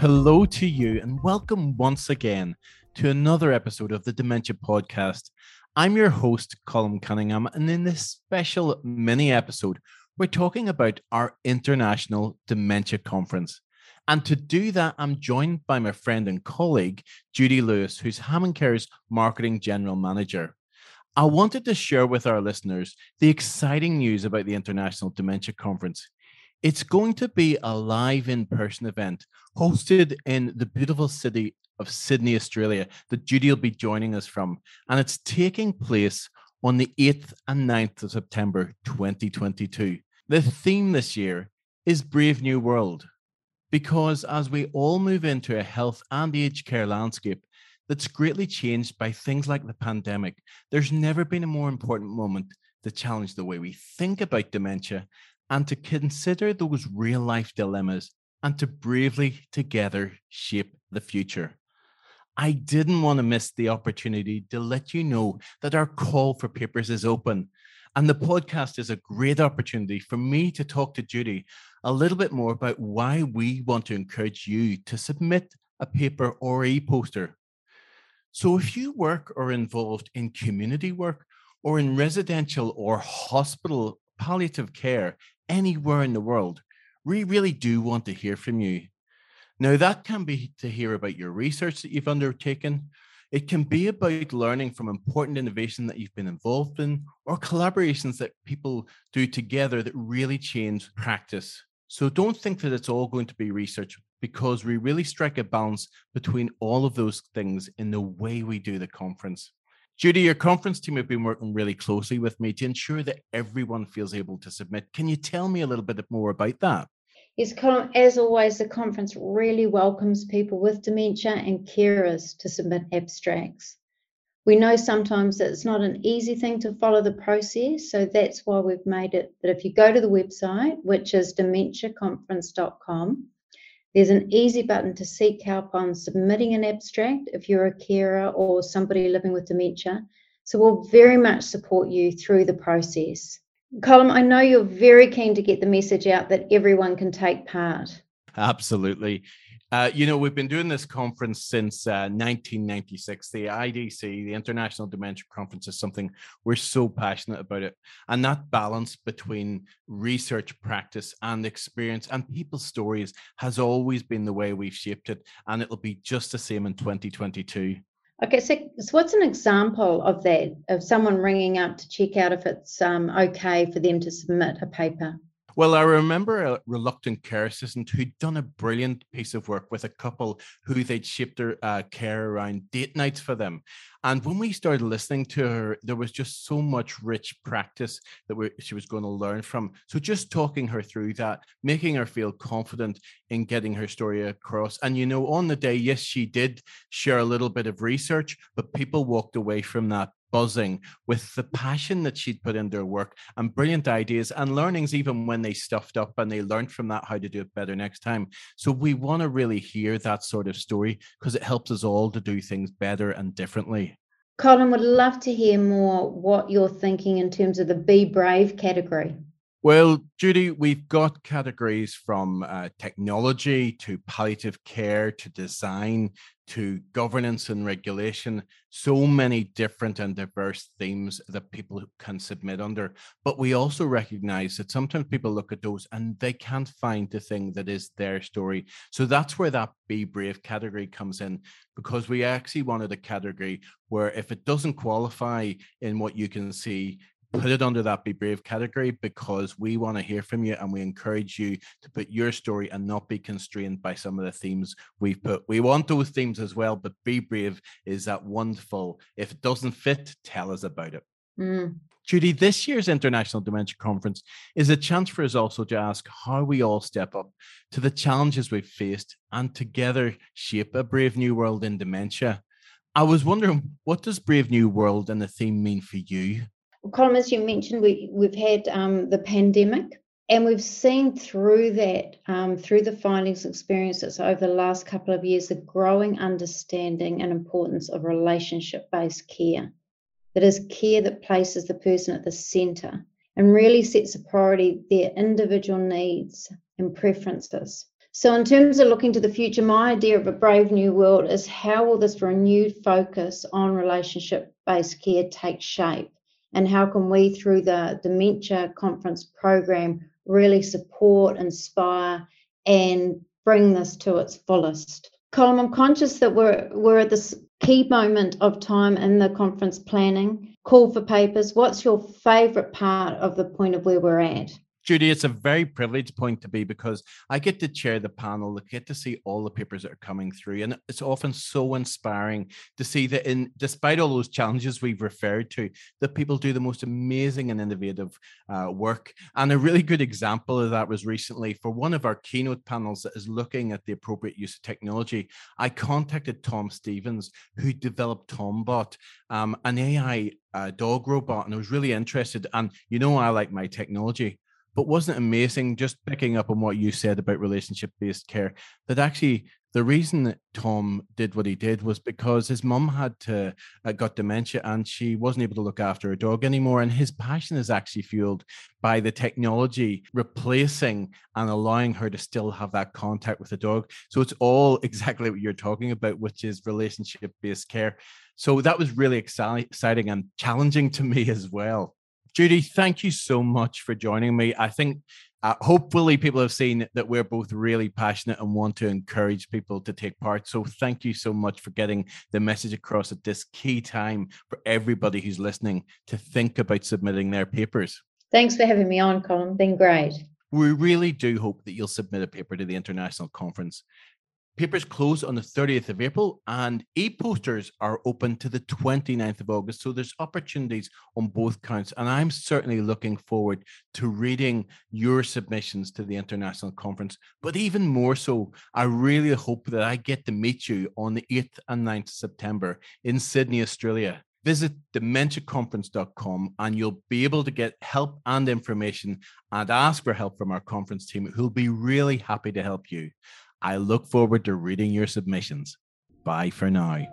Hello to you, and welcome once again to another episode of the Dementia Podcast. I'm your host, Colm Cunningham, and in this special mini episode, we're talking about our International Dementia Conference. And to do that, I'm joined by my friend and colleague, Judi Lewis, who's HammondCare's Marketing General Manager. I wanted to share with our listeners the exciting news about the International Dementia Conference. It's going to be a live in person event hosted in the beautiful city of Sydney, Australia, that Judi will be joining us from. And it's taking place on the 8th and 9th of September 2022. The theme this year is Brave New World, because as we all move into a health and aged care landscape that's greatly changed by things like the pandemic, there's never been a more important moment to challenge the way we think about dementia and to consider those real life dilemmas and to bravely together shape the future. I didn't want to miss the opportunity to let you know that our call for papers is open. And the podcast is a great opportunity for me to talk to Judi a little bit more about why we want to encourage you to submit a paper or e poster. So, if you work or involved in community work or in residential or hospital palliative care anywhere in the world, we really do want to hear from you. Now, that can be to hear about your research that you've undertaken. It can be about learning from important innovation that you've been involved in or collaborations that people do together that really change practice. So don't think that it's all going to be research because we really strike a balance between all of those things in the way we do the conference. Judi, your conference team have been working really closely with me to ensure that everyone feels able to submit. Can you tell me a little bit more about that? Yes, as always, the conference really welcomes people with dementia and carers to submit abstracts. We know sometimes that it's not an easy thing to follow the process, so that's why we've made it that if you go to the website, which is dementiaconference.com, there's an easy button to seek help on submitting an abstract if you're a carer or somebody living with dementia. So we'll very much support you through the process. Colm, I know you're very keen to get the message out that everyone can take part. Absolutely. Uh, you know, we've been doing this conference since uh, 1996. The IDC, the International Dementia Conference, is something we're so passionate about it. And that balance between research, practice, and experience and people's stories has always been the way we've shaped it. And it'll be just the same in 2022. Okay, so, so what's an example of that, of someone ringing up to check out if it's um, okay for them to submit a paper? Well, I remember a reluctant care assistant who'd done a brilliant piece of work with a couple who they'd shaped their uh, care around date nights for them. And when we started listening to her, there was just so much rich practice that we, she was going to learn from. So just talking her through that, making her feel confident in getting her story across. And, you know, on the day, yes, she did share a little bit of research, but people walked away from that buzzing with the passion that she'd put into her work and brilliant ideas and learnings, even when they stuffed up and they learned from that how to do it better next time. So we want to really hear that sort of story because it helps us all to do things better and differently. Colm would love to hear more what you're thinking in terms of the Be Brave category. Well, Judi, we've got categories from uh, technology to palliative care to design to governance and regulation. So many different and diverse themes that people can submit under. But we also recognize that sometimes people look at those and they can't find the thing that is their story. So that's where that Be Brave category comes in, because we actually wanted a category where if it doesn't qualify in what you can see, put it under that be brave category because we want to hear from you and we encourage you to put your story and not be constrained by some of the themes we've put. We want those themes as well, but be brave is that wonderful. If it doesn't fit, tell us about it. Mm. Judi, this year's International Dementia Conference is a chance for us also to ask how we all step up to the challenges we've faced and together shape a brave new world in dementia. I was wondering, what does Brave New World and the theme mean for you? Colm, as you mentioned, we, we've had um, the pandemic and we've seen through that, um, through the findings and experiences over the last couple of years, the growing understanding and importance of relationship based care. That is care that places the person at the centre and really sets a priority their individual needs and preferences. So, in terms of looking to the future, my idea of a brave new world is how will this renewed focus on relationship based care take shape? And how can we, through the Dementia Conference program, really support, inspire, and bring this to its fullest? Colm, I'm conscious that we're, we're at this key moment of time in the conference planning. Call for papers. What's your favourite part of the point of where we're at? Judi, it's a very privileged point to be because I get to chair the panel, I get to see all the papers that are coming through. And it's often so inspiring to see that in despite all those challenges we've referred to, that people do the most amazing and innovative uh, work. And a really good example of that was recently for one of our keynote panels that is looking at the appropriate use of technology. I contacted Tom Stevens, who developed Tombot, um, an AI uh, dog robot, and I was really interested. And you know, I like my technology. But wasn't it amazing just picking up on what you said about relationship based care that actually the reason that Tom did what he did was because his mum had to uh, got dementia and she wasn't able to look after her dog anymore and his passion is actually fueled by the technology replacing and allowing her to still have that contact with the dog. So it's all exactly what you're talking about which is relationship based care. So that was really exciting and challenging to me as well Judi, thank you so much for joining me. I think uh, hopefully people have seen that we're both really passionate and want to encourage people to take part. So thank you so much for getting the message across at this key time for everybody who's listening to think about submitting their papers. Thanks for having me on, Colm. Been great. We really do hope that you'll submit a paper to the international conference. Papers close on the 30th of April and e-posters are open to the 29th of August. So there's opportunities on both counts. And I'm certainly looking forward to reading your submissions to the international conference. But even more so, I really hope that I get to meet you on the 8th and 9th of September in Sydney, Australia visit dementiaconference.com and you'll be able to get help and information and ask for help from our conference team who'll be really happy to help you. I look forward to reading your submissions. Bye for now.